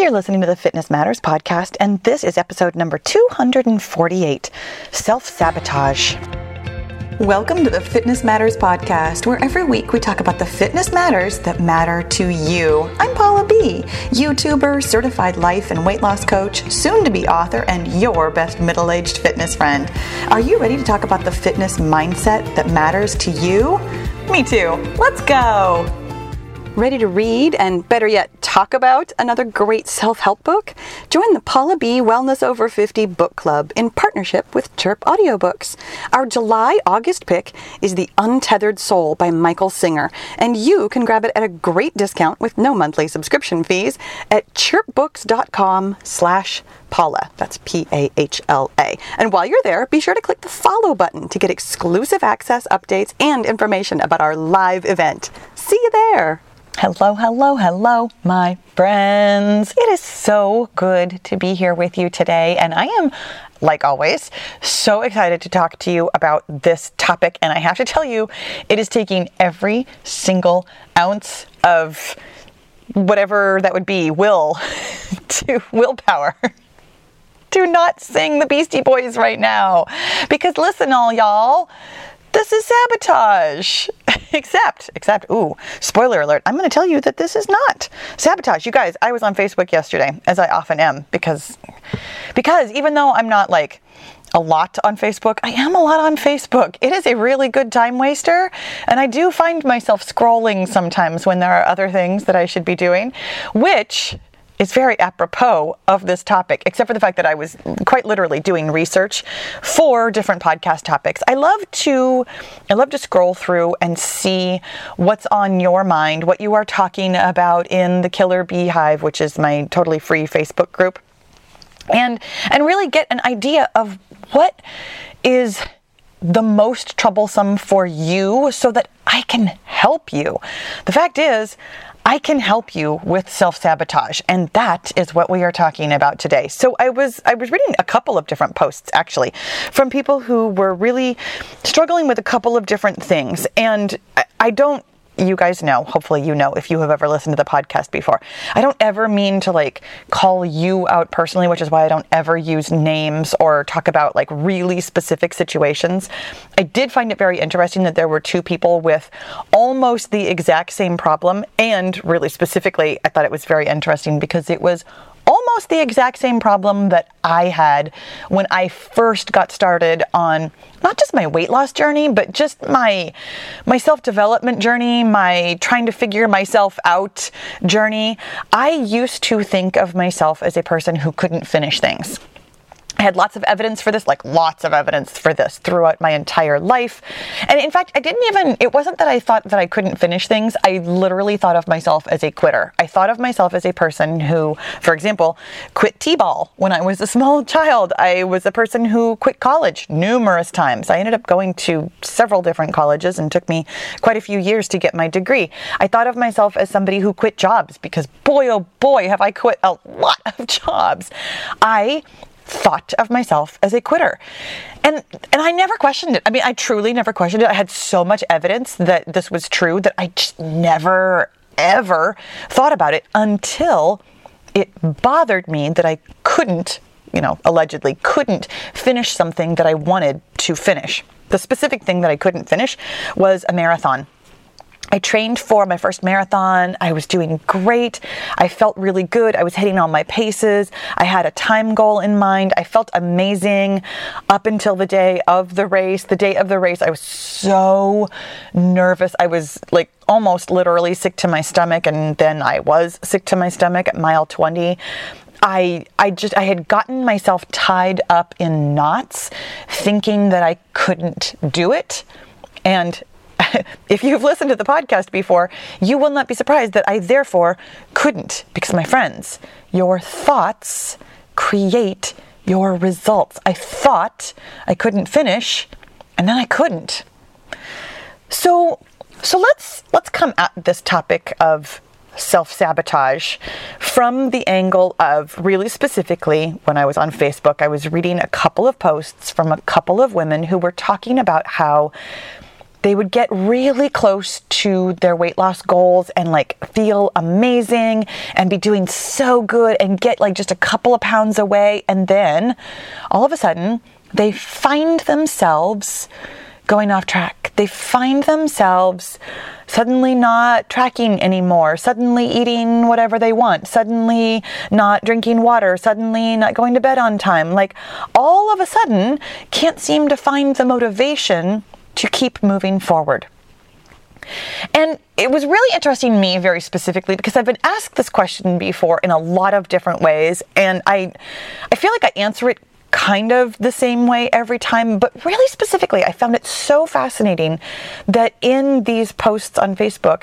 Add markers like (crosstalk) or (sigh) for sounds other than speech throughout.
You're listening to the Fitness Matters podcast, and this is episode number 248 Self Sabotage. Welcome to the Fitness Matters podcast, where every week we talk about the fitness matters that matter to you. I'm Pahla B., YouTuber, certified life and weight loss coach, soon to be author, and your best middle aged fitness friend. Are you ready to talk about the fitness mindset that matters to you? Me too. Let's go. Ready to read and better yet, talk about another great self help book? Join the Pahla B. Wellness Over 50 Book Club in partnership with Chirp Audiobooks. Our July August pick is The Untethered Soul by Michael Singer, and you can grab it at a great discount with no monthly subscription fees at chirpbooks.com slash Pahla. That's P A H L A. And while you're there, be sure to click the follow button to get exclusive access, updates, and information about our live event. See you there. Hello, hello, hello, my friends. It is so good to be here with you today, and I am, like always, so excited to talk to you about this topic. And I have to tell you, it is taking every single ounce of whatever that would be will (laughs) to willpower (laughs) to not sing the Beastie Boys right now. Because listen, all y'all, this is sabotage. (laughs) except, except, ooh, spoiler alert, I'm going to tell you that this is not sabotage. You guys, I was on Facebook yesterday, as I often am, because, because even though I'm not like, a lot on Facebook. I am a lot on Facebook. It is a really good time waster, and I do find myself scrolling sometimes when there are other things that I should be doing, which is very apropos of this topic, except for the fact that I was quite literally doing research for different podcast topics. I love to I love to scroll through and see what's on your mind, what you are talking about in the Killer Beehive, which is my totally free Facebook group. And and really get an idea of what is the most troublesome for you so that I can help you. The fact is, I can help you with self-sabotage and that is what we are talking about today. So I was I was reading a couple of different posts actually from people who were really struggling with a couple of different things and I, I don't you guys know, hopefully you know if you have ever listened to the podcast before. I don't ever mean to like call you out personally, which is why I don't ever use names or talk about like really specific situations. I did find it very interesting that there were two people with almost the exact same problem and really specifically I thought it was very interesting because it was almost the exact same problem that I had when I first got started on not just my weight loss journey, but just my my self-development journey, my trying to figure myself out journey. I used to think of myself as a person who couldn't finish things. I had lots of evidence for this, like lots of evidence for this throughout my entire life. And in fact, I didn't even, it wasn't that I thought that I couldn't finish things. I literally thought of myself as a quitter. I thought of myself as a person who, for example, quit T ball when I was a small (laughs) child. I was a person who quit college numerous times. I ended up going to several different colleges and took me quite a few years to get my degree. I thought of myself as somebody who quit jobs because boy, oh boy, have I quit a lot (laughs) of jobs. I thought of myself as a quitter. And and I never questioned it. I mean, I truly never questioned it. I had so much evidence that this was true that I just never ever thought about it until it bothered me that I couldn't, you know, allegedly couldn't finish something that I wanted to finish. The specific thing that I couldn't finish was a marathon. I trained for my first marathon. I was doing great. I felt really good. I was hitting all my paces. I had a time goal in mind. I felt amazing up until the day of the race. The day of the race, I was so nervous. I was like almost literally sick to my stomach, and then I was sick to my stomach at mile 20. I I just I had gotten myself tied up in knots thinking that I couldn't do it. And (laughs) if you've listened to the podcast before, you will not be surprised that I therefore couldn't, because my friends, your thoughts create your results. I thought I couldn't finish, and then I couldn't. So, so let's let's come at this topic of self-sabotage from the angle of really specifically when I was on Facebook, I was reading a couple of posts from a couple of women who were talking about how they would get really close to their weight loss goals and like feel amazing and be doing so good and get like just a couple of pounds away. And then all of a sudden, they find themselves going off track. They find themselves suddenly not tracking anymore, suddenly eating whatever they want, suddenly not drinking water, suddenly not going to bed on time. Like all of a sudden, can't seem to find the motivation to keep moving forward. And it was really interesting to me very specifically because I've been asked this question before in a lot of different ways and I I feel like I answer it kind of the same way every time, but really specifically, I found it so fascinating that in these posts on Facebook,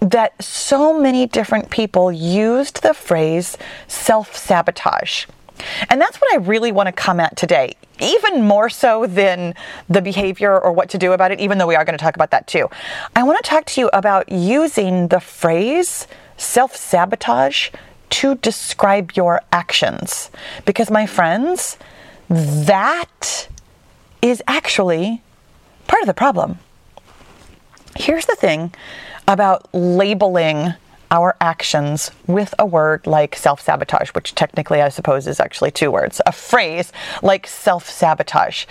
that so many different people used the phrase self sabotage. And that's what I really want to come at today, even more so than the behavior or what to do about it, even though we are going to talk about that too. I want to talk to you about using the phrase self sabotage to describe your actions. Because, my friends, that is actually part of the problem. Here's the thing about labeling our actions with a word like self sabotage, which technically I suppose is actually two words, a phrase like self sabotage.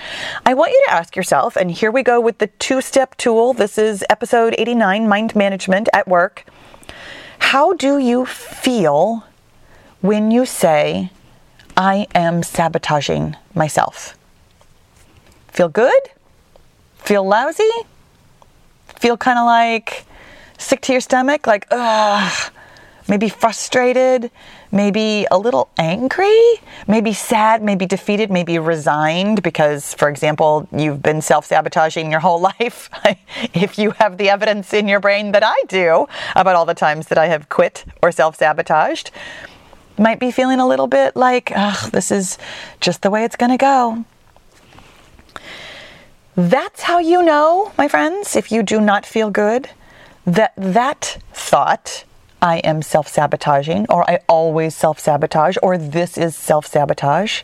I want you to ask yourself, and here we go with the two step tool. This is episode 89 Mind Management at Work. How do you feel when you say, I am sabotaging myself. Feel good? Feel lousy? Feel kind of like sick to your stomach? Like, ugh. Maybe frustrated, maybe a little angry, maybe sad, maybe defeated, maybe resigned because, for example, you've been self sabotaging your whole (laughs) life. (laughs) if you have the evidence in your brain that I do about all the times that I have quit or self sabotaged, might be feeling a little bit like, ugh, this is just the way it's going to go. That's how you know, my friends, if you do not feel good, that that thought, I am self sabotaging, or I always self sabotage, or this is self sabotage,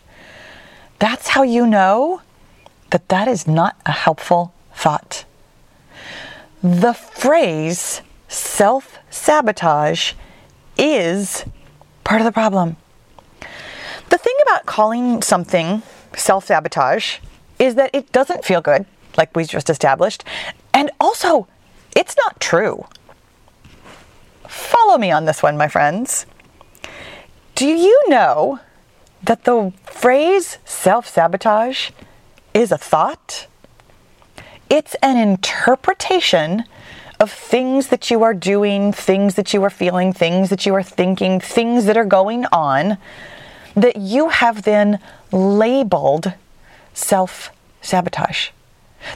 that's how you know that that is not a helpful thought. The phrase self sabotage is part of the problem. The thing about calling something self sabotage is that it doesn't feel good, like we just established, and also it's not true. Follow me on this one, my friends. Do you know that the phrase self sabotage is a thought? It's an interpretation of things that you are doing, things that you are feeling, things that you are thinking, things that are going on that you have then labeled self sabotage.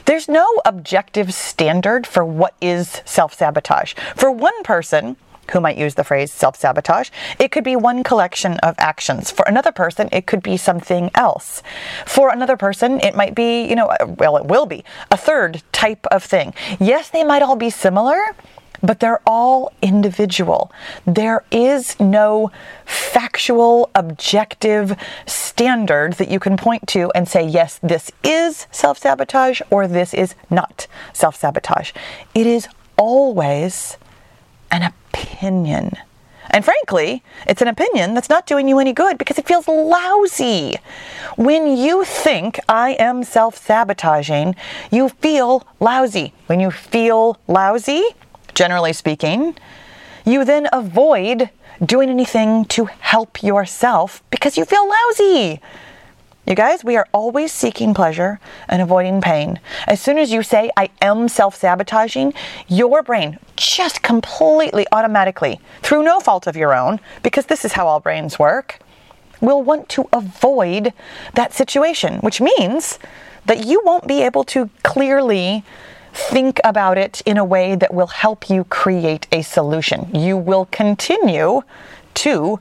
There's no objective standard for what is self sabotage. For one person, who might use the phrase self sabotage. It could be one collection of actions. For another person, it could be something else. For another person, it might be, you know, well, it will be a third type of thing. Yes, they might all be similar, but they're all individual. There is no factual, objective standard that you can point to and say, yes, this is self sabotage or this is not self sabotage. It is always an opinion. And frankly, it's an opinion that's not doing you any good because it feels lousy. When you think I am self sabotaging, you feel lousy. When you feel lousy, generally speaking, you then avoid doing anything to help yourself because you feel lousy. You guys, we are always seeking pleasure and avoiding pain. As soon as you say, I am self sabotaging, your brain just completely automatically, through no fault of your own, because this is how all brains work, will want to avoid that situation, which means that you won't be able to clearly think about it in a way that will help you create a solution. You will continue to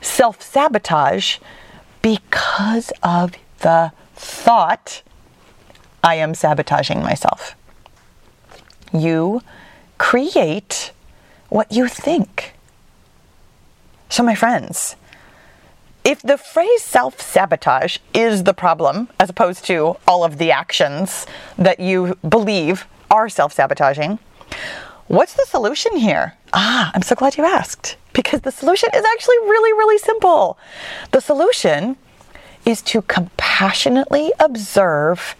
self sabotage because of the thought, I am sabotaging myself. You create what you think. So, my friends, if the phrase self sabotage is the problem, as opposed to all of the actions that you believe are self sabotaging. What's the solution here? Ah, I'm so glad you asked because the solution is actually really, really simple. The solution is to compassionately observe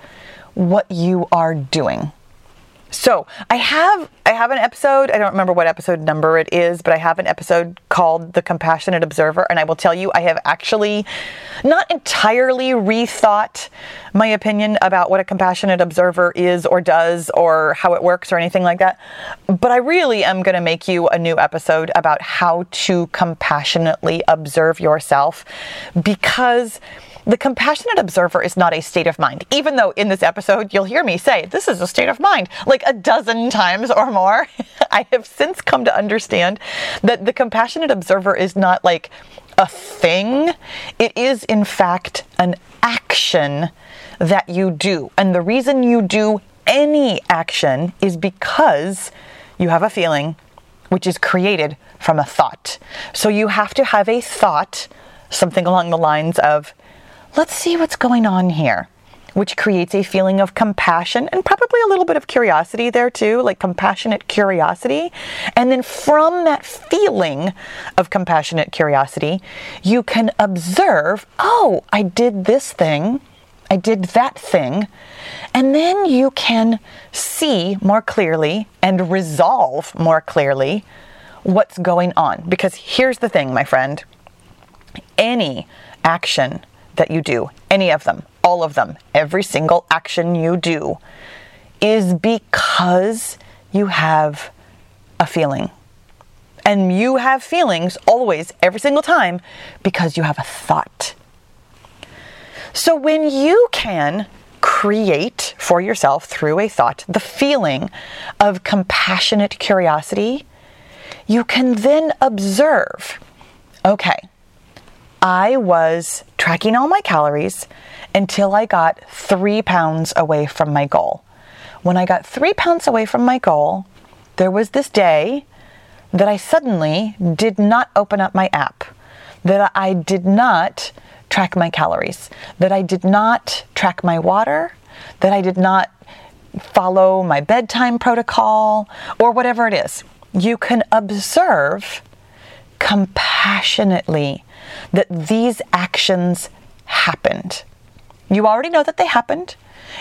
what you are doing. So I have I have an episode. I don't remember what episode number it is, but I have an episode called "The Compassionate Observer," and I will tell you, I have actually not entirely rethought my opinion about what a compassionate observer is or does or how it works or anything like that. But I really am going to make you a new episode about how to compassionately observe yourself because the compassionate observer is not a state of mind, even though in this episode you'll hear me say, This is a state of mind, like a dozen times or more. (laughs) I have since come to understand that the compassionate observer is not like a thing, it is in fact an action that you do. And the reason you do any action is because you have a feeling which is created from a thought. So you have to have a thought, something along the lines of, let's see what's going on here, which creates a feeling of compassion and probably a little bit of curiosity there too, like compassionate curiosity. And then from that feeling of compassionate curiosity, you can observe, oh, I did this thing. I did that thing. And then you can see more clearly and resolve more clearly what's going on. Because here's the thing, my friend any action that you do, any of them, all of them, every single action you do, is because you have a feeling. And you have feelings always, every single time, because you have a thought. So when you can create for yourself through a thought the feeling of compassionate curiosity, you can then observe okay, I was tracking all my calories until I got three pounds away from my goal. When I got three pounds away from my goal, there was this day that I suddenly did not open up my app, that I did not track my calories, that I did not track my water, that I did not follow my bedtime protocol, or whatever it is. You can observe compassionately that these actions happened. You already know that they happened.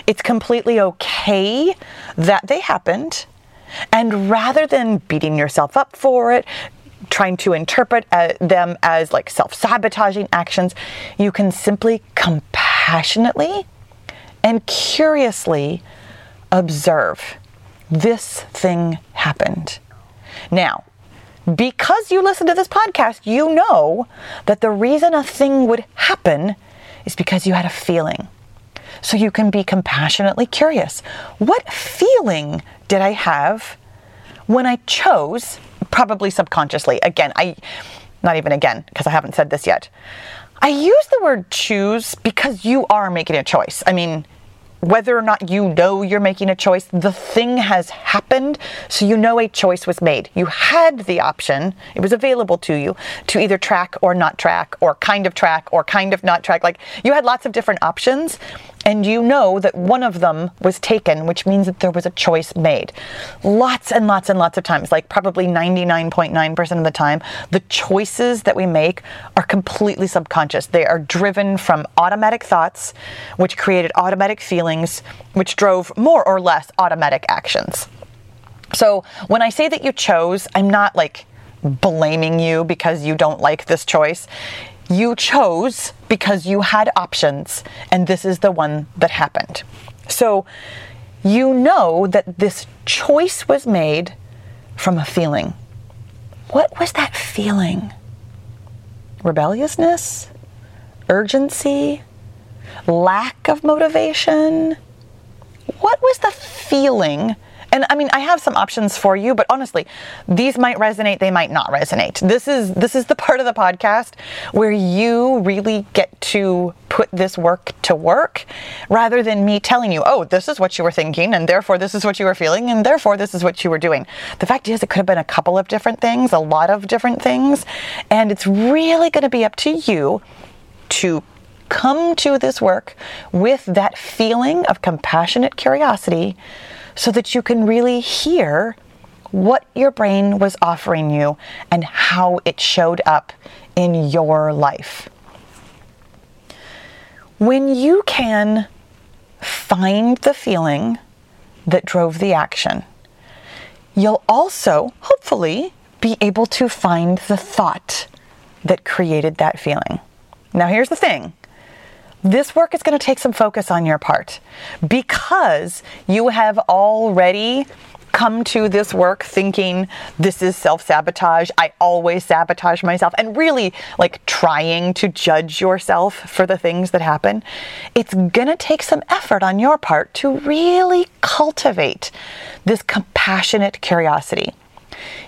It's completely okay that they happened. And rather than beating yourself up for it, trying to interpret uh, them as like self sabotaging actions, you can simply compassionately and curiously observe this thing happened. Now, because you listen to this podcast, you know that the reason a thing would happen is because you had a feeling. So you can be compassionately curious. What feeling did I have when I chose, probably subconsciously? Again, I, not even again, because I haven't said this yet. I use the word choose because you are making a choice. I mean, whether or not you know you're making a choice, the thing has happened, so you know a choice was made. You had the option, it was available to you to either track or not track, or kind of track or kind of not track. Like you had lots of different options, and you know that one of them was taken, which means that there was a choice made. Lots and lots and lots of times, like probably 99.9% of the time, the choices that we make are completely subconscious. They are driven from automatic thoughts, which created automatic feelings, which drove more or less automatic actions. So when I say that you chose, I'm not like blaming you because you don't like this choice. You chose because you had options, and this is the one that happened. So you know that this choice was made from a feeling. What was that feeling? Rebelliousness? Urgency? Lack of motivation? What was the feeling and I mean, I have some options for you, but honestly, these might resonate, they might not resonate. This is this is the (laughs) part of the podcast where you really get to put this work to work rather than me telling you, "Oh, this is what you were thinking and therefore this is what you were feeling and therefore this is what you were doing." The fact is it could have been a couple of different things, a lot of different things, and it's really going to be up to you to come to this work with that feeling of compassionate curiosity so that you can really hear what your brain was offering you and how it showed up in your life. When you can find the feeling that drove the action, you'll also, hopefully, be able to find the thought that created that feeling. Now, here's the thing this work is going to take some focus on your part because you have already come to this work thinking this is self sabotage. I always sabotage myself, and really like trying to judge yourself for the things that happen. It's gonna take some effort on your part to really cultivate this compassionate curiosity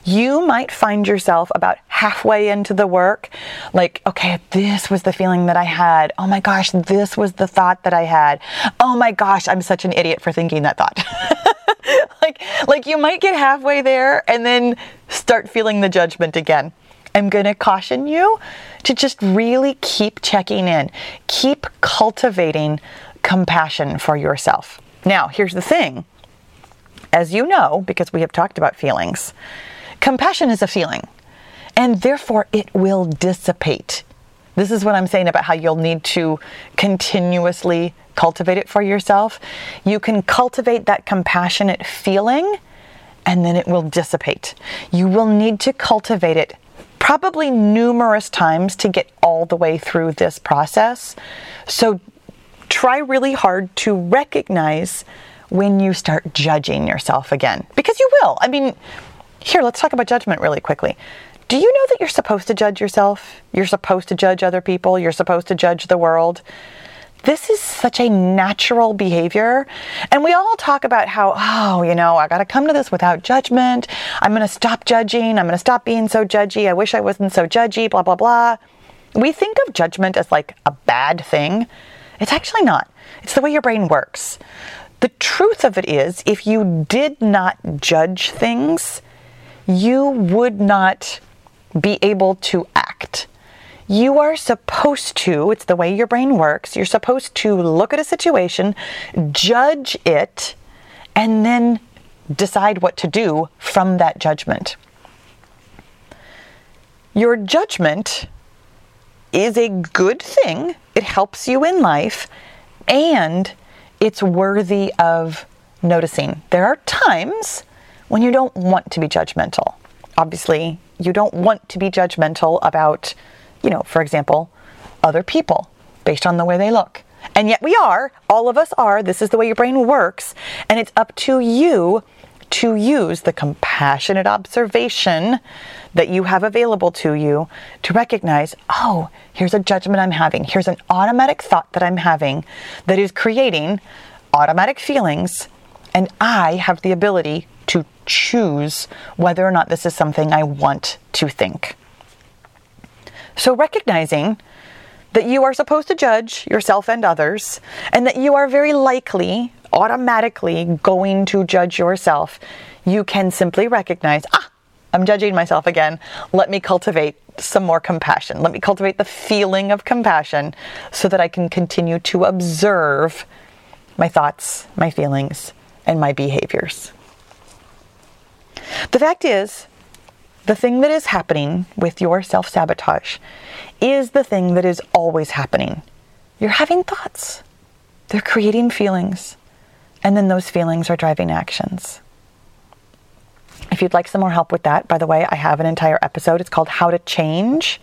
you might find yourself about halfway into the work, like, okay, this was the feeling that I had. Oh my gosh, this was the thought that I had. Oh my gosh, I'm such an idiot for thinking that thought. (laughs) like, like you might get halfway there and then start feeling the judgment again. I'm going to caution you to just really keep checking in, keep cultivating compassion for yourself. Now, here's the thing. As you know, because we have talked about feelings, compassion is a feeling, and therefore it will dissipate. This is what I'm saying about how you'll need to continuously cultivate it for yourself. You can cultivate that compassionate feeling and then it will dissipate. You will need to cultivate it probably numerous times to get all the way through this process. So try really hard to recognize when you start judging yourself again, because you will. I mean, here, let's talk about judgment really quickly. Do you know that you're supposed to judge yourself? You're supposed to judge other people. You're supposed to judge the world this is such a natural behavior. And we all talk about how, oh, you know, I got to come to this without judgment. I'm going to stop judging. I'm going to stop being so judgy. I wish I wasn't so judgy, blah, blah, blah. We think of judgment as like a bad thing. It's actually not. It's the way your brain works. The truth of it is, if you did not judge things, you would not be able to act you are supposed to, it's the way your brain works, you're supposed to look at a situation, judge it, and then decide what to do from that judgment. Your judgment is a good thing, it helps you in life, and it's worthy of noticing. There are times when you don't want to be judgmental. Obviously, you don't want to be judgmental about you know, for example, other people based on the way they look. And yet we are, all of us are, this is the way your brain works, and it's up to you to use the compassionate observation that you have available to you to recognize, oh, here's a judgment I'm having. Here's an automatic thought that I'm having that is creating automatic feelings, and I have the ability to choose whether or not this is something I want to think. So, recognizing that you are supposed to judge yourself and others, and that you are very likely, automatically going to judge yourself, you can simply recognize, ah, I'm judging myself again. Let me cultivate some more compassion. Let me cultivate the feeling of compassion so that I can continue to observe my thoughts, my feelings, and my behaviors. The fact is, the thing that is happening with your self sabotage is the thing that is always happening. You're having thoughts, they're creating feelings, and then those feelings are driving actions. If you'd like some more help with that, by the way, I have an entire episode. It's called How to Change.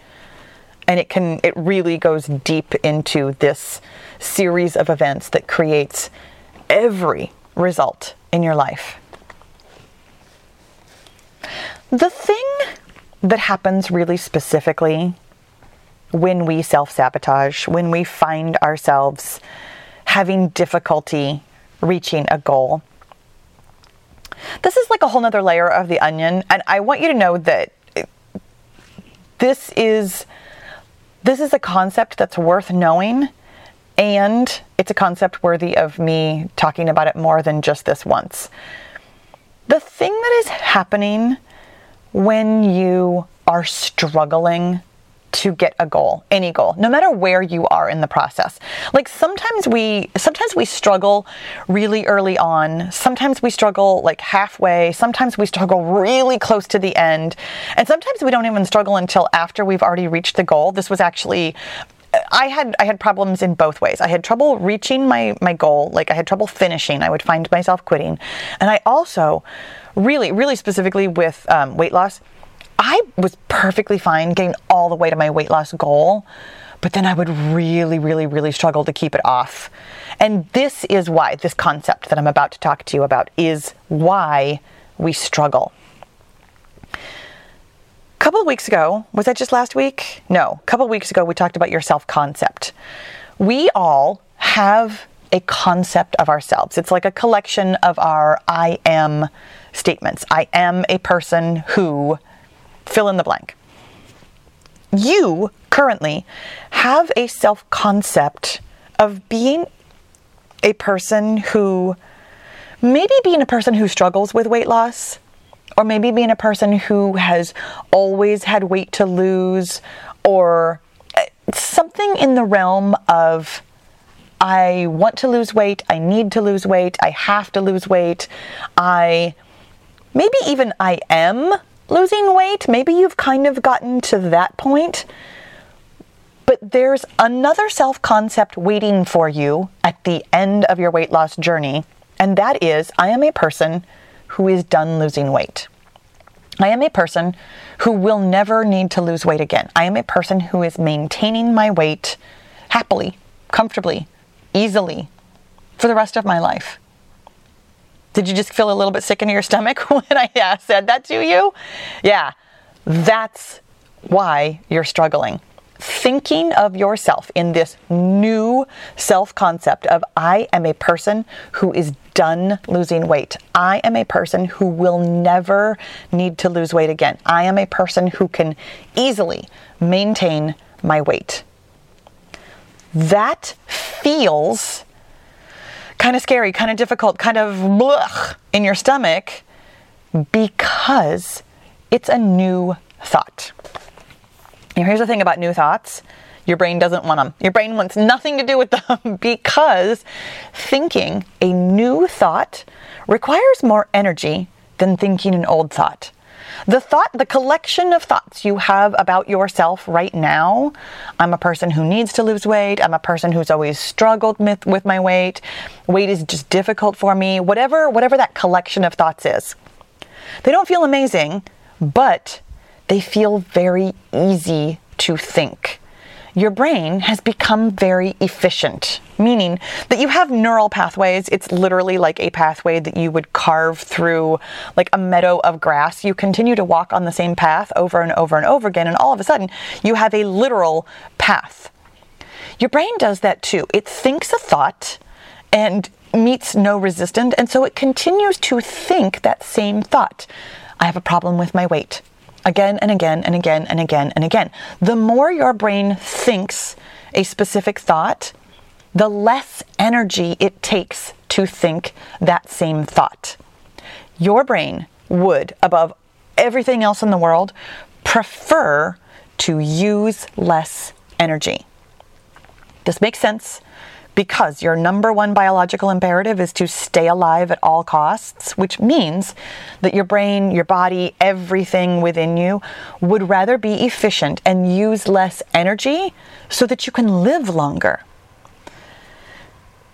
And it can it really goes deep into this series of events that creates every result in your life. The thing that happens really specifically when we self sabotage, when we find ourselves having difficulty reaching a goal. This is like a whole nother layer of the onion, and I want you to know that this is this is a concept that's worth knowing and it's a concept worthy of me talking about it more than just this once. The thing that is happening when you are struggling to get a goal, any goal, no matter where you are in the process. Like sometimes we sometimes we struggle really early on, sometimes we struggle like halfway, sometimes we struggle really close to the end, and sometimes we don't even struggle until after we've already reached the goal. This was actually I had I had problems in both ways. I had trouble reaching my my goal, like I had trouble finishing. I would find myself quitting, and I also really really specifically with um, weight loss. I was perfectly fine getting all the way to my weight loss goal, but then I would really really really struggle to keep it off. And this is why this concept that I'm about to talk to you about is why we struggle couple of weeks ago, was that just last week? No, a couple of weeks ago, we talked about your self concept. We all have a concept of ourselves. It's like a collection of our I am statements. I am a person who fill in the blank. You currently have a self concept of being a person who, maybe being a person who struggles with weight loss, or maybe being a person who has always had weight to lose, or uh, something in the realm of I want to lose weight, I need to lose weight, I have to lose weight, I maybe even I am losing weight. Maybe you've kind of gotten to that point. But there's another self concept waiting for you at the end of your weight loss journey, and that is I am a person who is done losing weight. I am a person who will never need to lose weight again. I am a person who is maintaining my weight happily, comfortably, easily for the rest of my life. Did you just feel a little bit sick in your stomach (laughs) when I uh, said that to you? Yeah, that's why you're struggling thinking of yourself in this new self concept of I am a person who is done losing weight. I am a person who will never need to lose weight again. I am a person who can easily maintain my weight. That feels kind of scary, kind of difficult, kind of blech in your stomach because it's a new thought. Here's the thing about new thoughts your brain doesn't want them. Your brain wants nothing to do with (laughs) them because thinking a new thought requires more energy than thinking an old thought. The thought, the collection of thoughts you have about yourself right now I'm a person who needs to lose weight. I'm a person who's always struggled with, with my weight. Weight is just difficult for me. Whatever, whatever that collection of thoughts is. They don't feel amazing, but they feel very easy to think. Your brain has become very efficient, meaning that you have neural pathways. It's literally like a pathway that you would carve through like a meadow of grass. You continue to walk on the same path over and over and over again, and all of a sudden you have a literal path. Your brain does that too. It thinks a thought and meets no resistance, and so it continues to think that same thought. I have a problem with my weight again and again and again and again and again. The more your brain thinks a specific thought, the less energy it takes to think that same thought. Your brain would, above everything else in the world, prefer to use less energy. Does this makes sense because your number one biological imperative is to stay alive at all costs, which means that your brain, your body, everything within you would rather be efficient and use less energy so that you can live longer.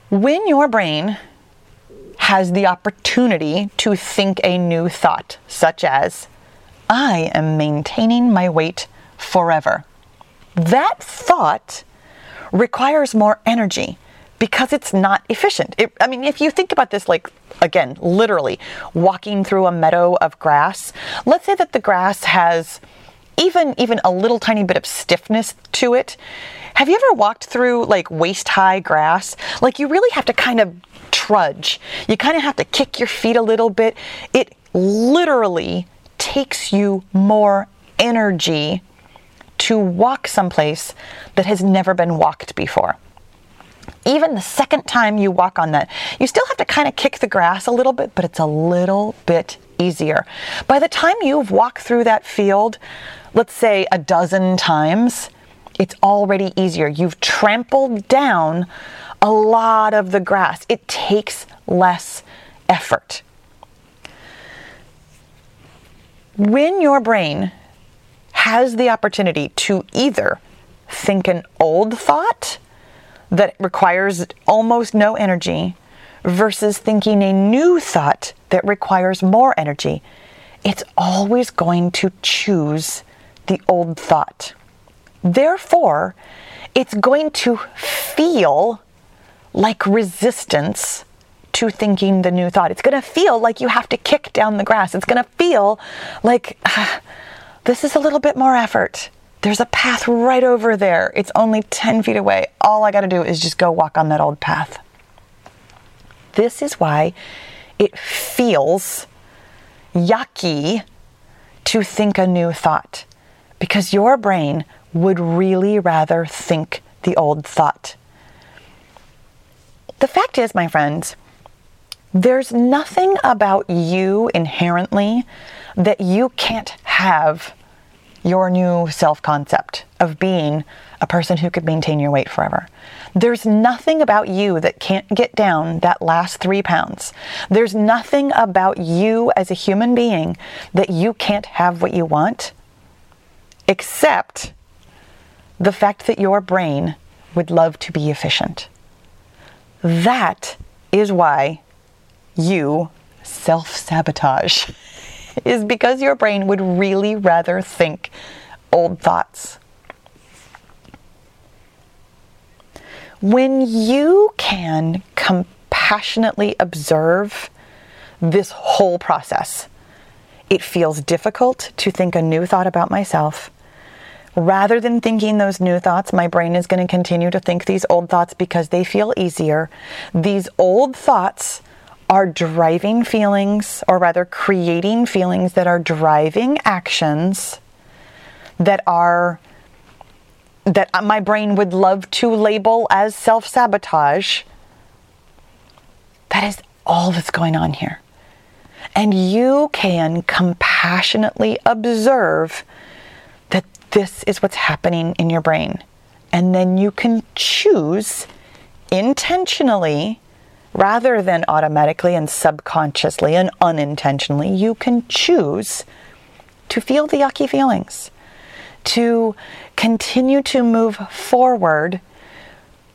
When your brain has the opportunity to think a new thought, such as, I am maintaining my weight forever, that thought requires more energy because it's not efficient. It, I mean, if you think about this, like, again, literally walking through a meadow of grass, let's say that the grass has even even a little tiny bit of stiffness to it. Have you ever walked through like waist high grass? Like you really have to kind of trudge. You kind of have to kick your feet a little bit. It literally takes you more energy to walk someplace that has never been walked before even the second time you walk on that, you still have to kind of kick the grass a little bit, but it's a little bit easier. By the time you've walked through that field, let's say a dozen times, it's already easier. You've trampled down a lot of the grass. It takes less effort. When your brain has the opportunity to either think an old thought that requires almost no energy versus thinking a new thought that requires more energy, it's always going to choose the old thought. Therefore, it's going to feel like resistance to thinking the new thought. It's going to feel like you have to kick down the grass. It's going to feel like ah, (sighs) this is a little bit more effort. There's a path right over there. It's only 10 feet away. All I got to do is just go walk on that old path. This is why it feels yucky to think a new thought because your brain would really rather think the old thought. The fact is, my friends, there's nothing about you inherently that you can't have your new self concept of being a person who could maintain your weight forever. There's nothing about you that can't get down that last three pounds. There's nothing about you as a human being that you can't have what you want, except the fact that your brain would love to be efficient. That is why you self sabotage, (laughs) is because your brain would really rather think old thoughts. When you can compassionately observe this whole process, it feels difficult to think a new thought about myself. Rather than thinking those new thoughts, my brain is going to continue to think these old thoughts because they feel easier. These old thoughts are driving feelings, or rather, creating feelings that are driving actions that are that my brain would love to label as self sabotage. That is all that's going on here. And you can compassionately observe that this is what's happening in your brain. And then you can choose intentionally rather than automatically and subconsciously and unintentionally, you can choose to feel the yucky feelings, to continue to move forward,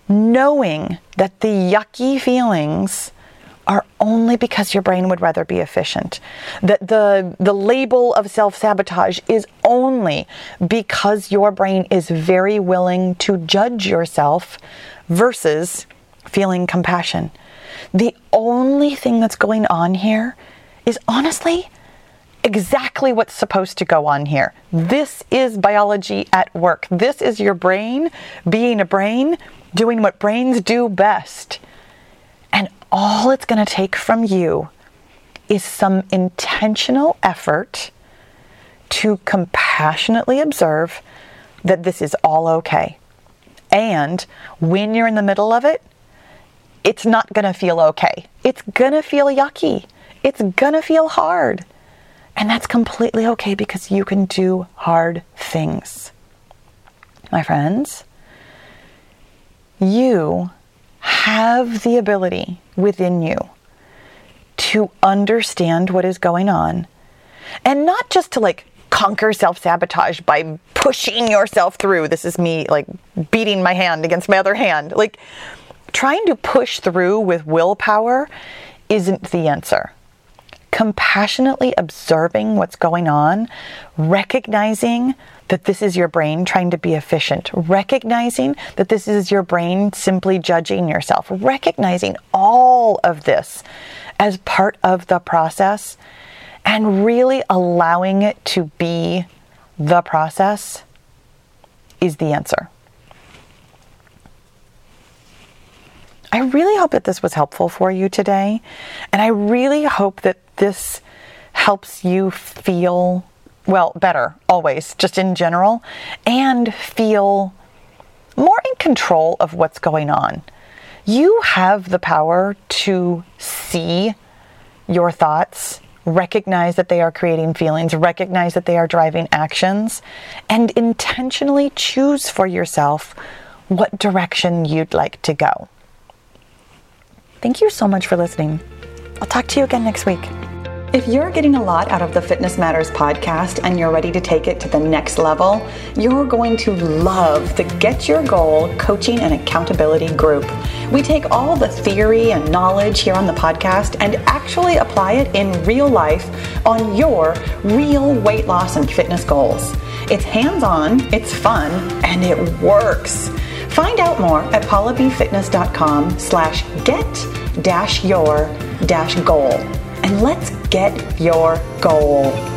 knowing that the yucky feelings are only because your brain would rather be efficient. That the, the label of self sabotage is only because your brain is very willing to judge yourself versus feeling compassion. The only thing that's going on here is honestly exactly what's supposed to go on here. This is biology at work. This is your brain being a brain, doing what brains do best. And all it's going to take from you is some intentional effort to compassionately observe that this is all okay. And when you're in the middle of it, it's not to feel okay. It's to feel yucky. It's to feel hard. And that's completely okay because you can do hard things. My friends, you have the ability within you to understand what is going on and not just to like conquer self sabotage by pushing yourself through. This is me like beating my hand against my other hand. Like, trying to push through with willpower isn't the answer. Compassionately observing what's going on, recognizing that this is your brain trying to be efficient, recognizing that this is your brain simply judging yourself, recognizing all of this as part of the process, and really allowing it to be the process is the answer. I really hope that this was helpful for you today. And I really hope that this helps you feel, well, better always, just in general, and feel more in control of what's going on. You have the power to see your thoughts recognize that they are creating feelings, recognize that they are driving actions, and intentionally choose for yourself what direction you'd like to go. Thank you so much for listening. I'll talk to you again next week. If you're getting a lot out of the Fitness Matters podcast and you're ready to take it to the next level, you're going to love the Get Your Goal coaching and accountability group. We take all the theory and knowledge here on the podcast and actually apply it in real life on your real weight loss and fitness goals. It's hands on, it's fun, and it works. Find out more at pahlabfitness.com slash get dash your dash goal. And let's get your goal.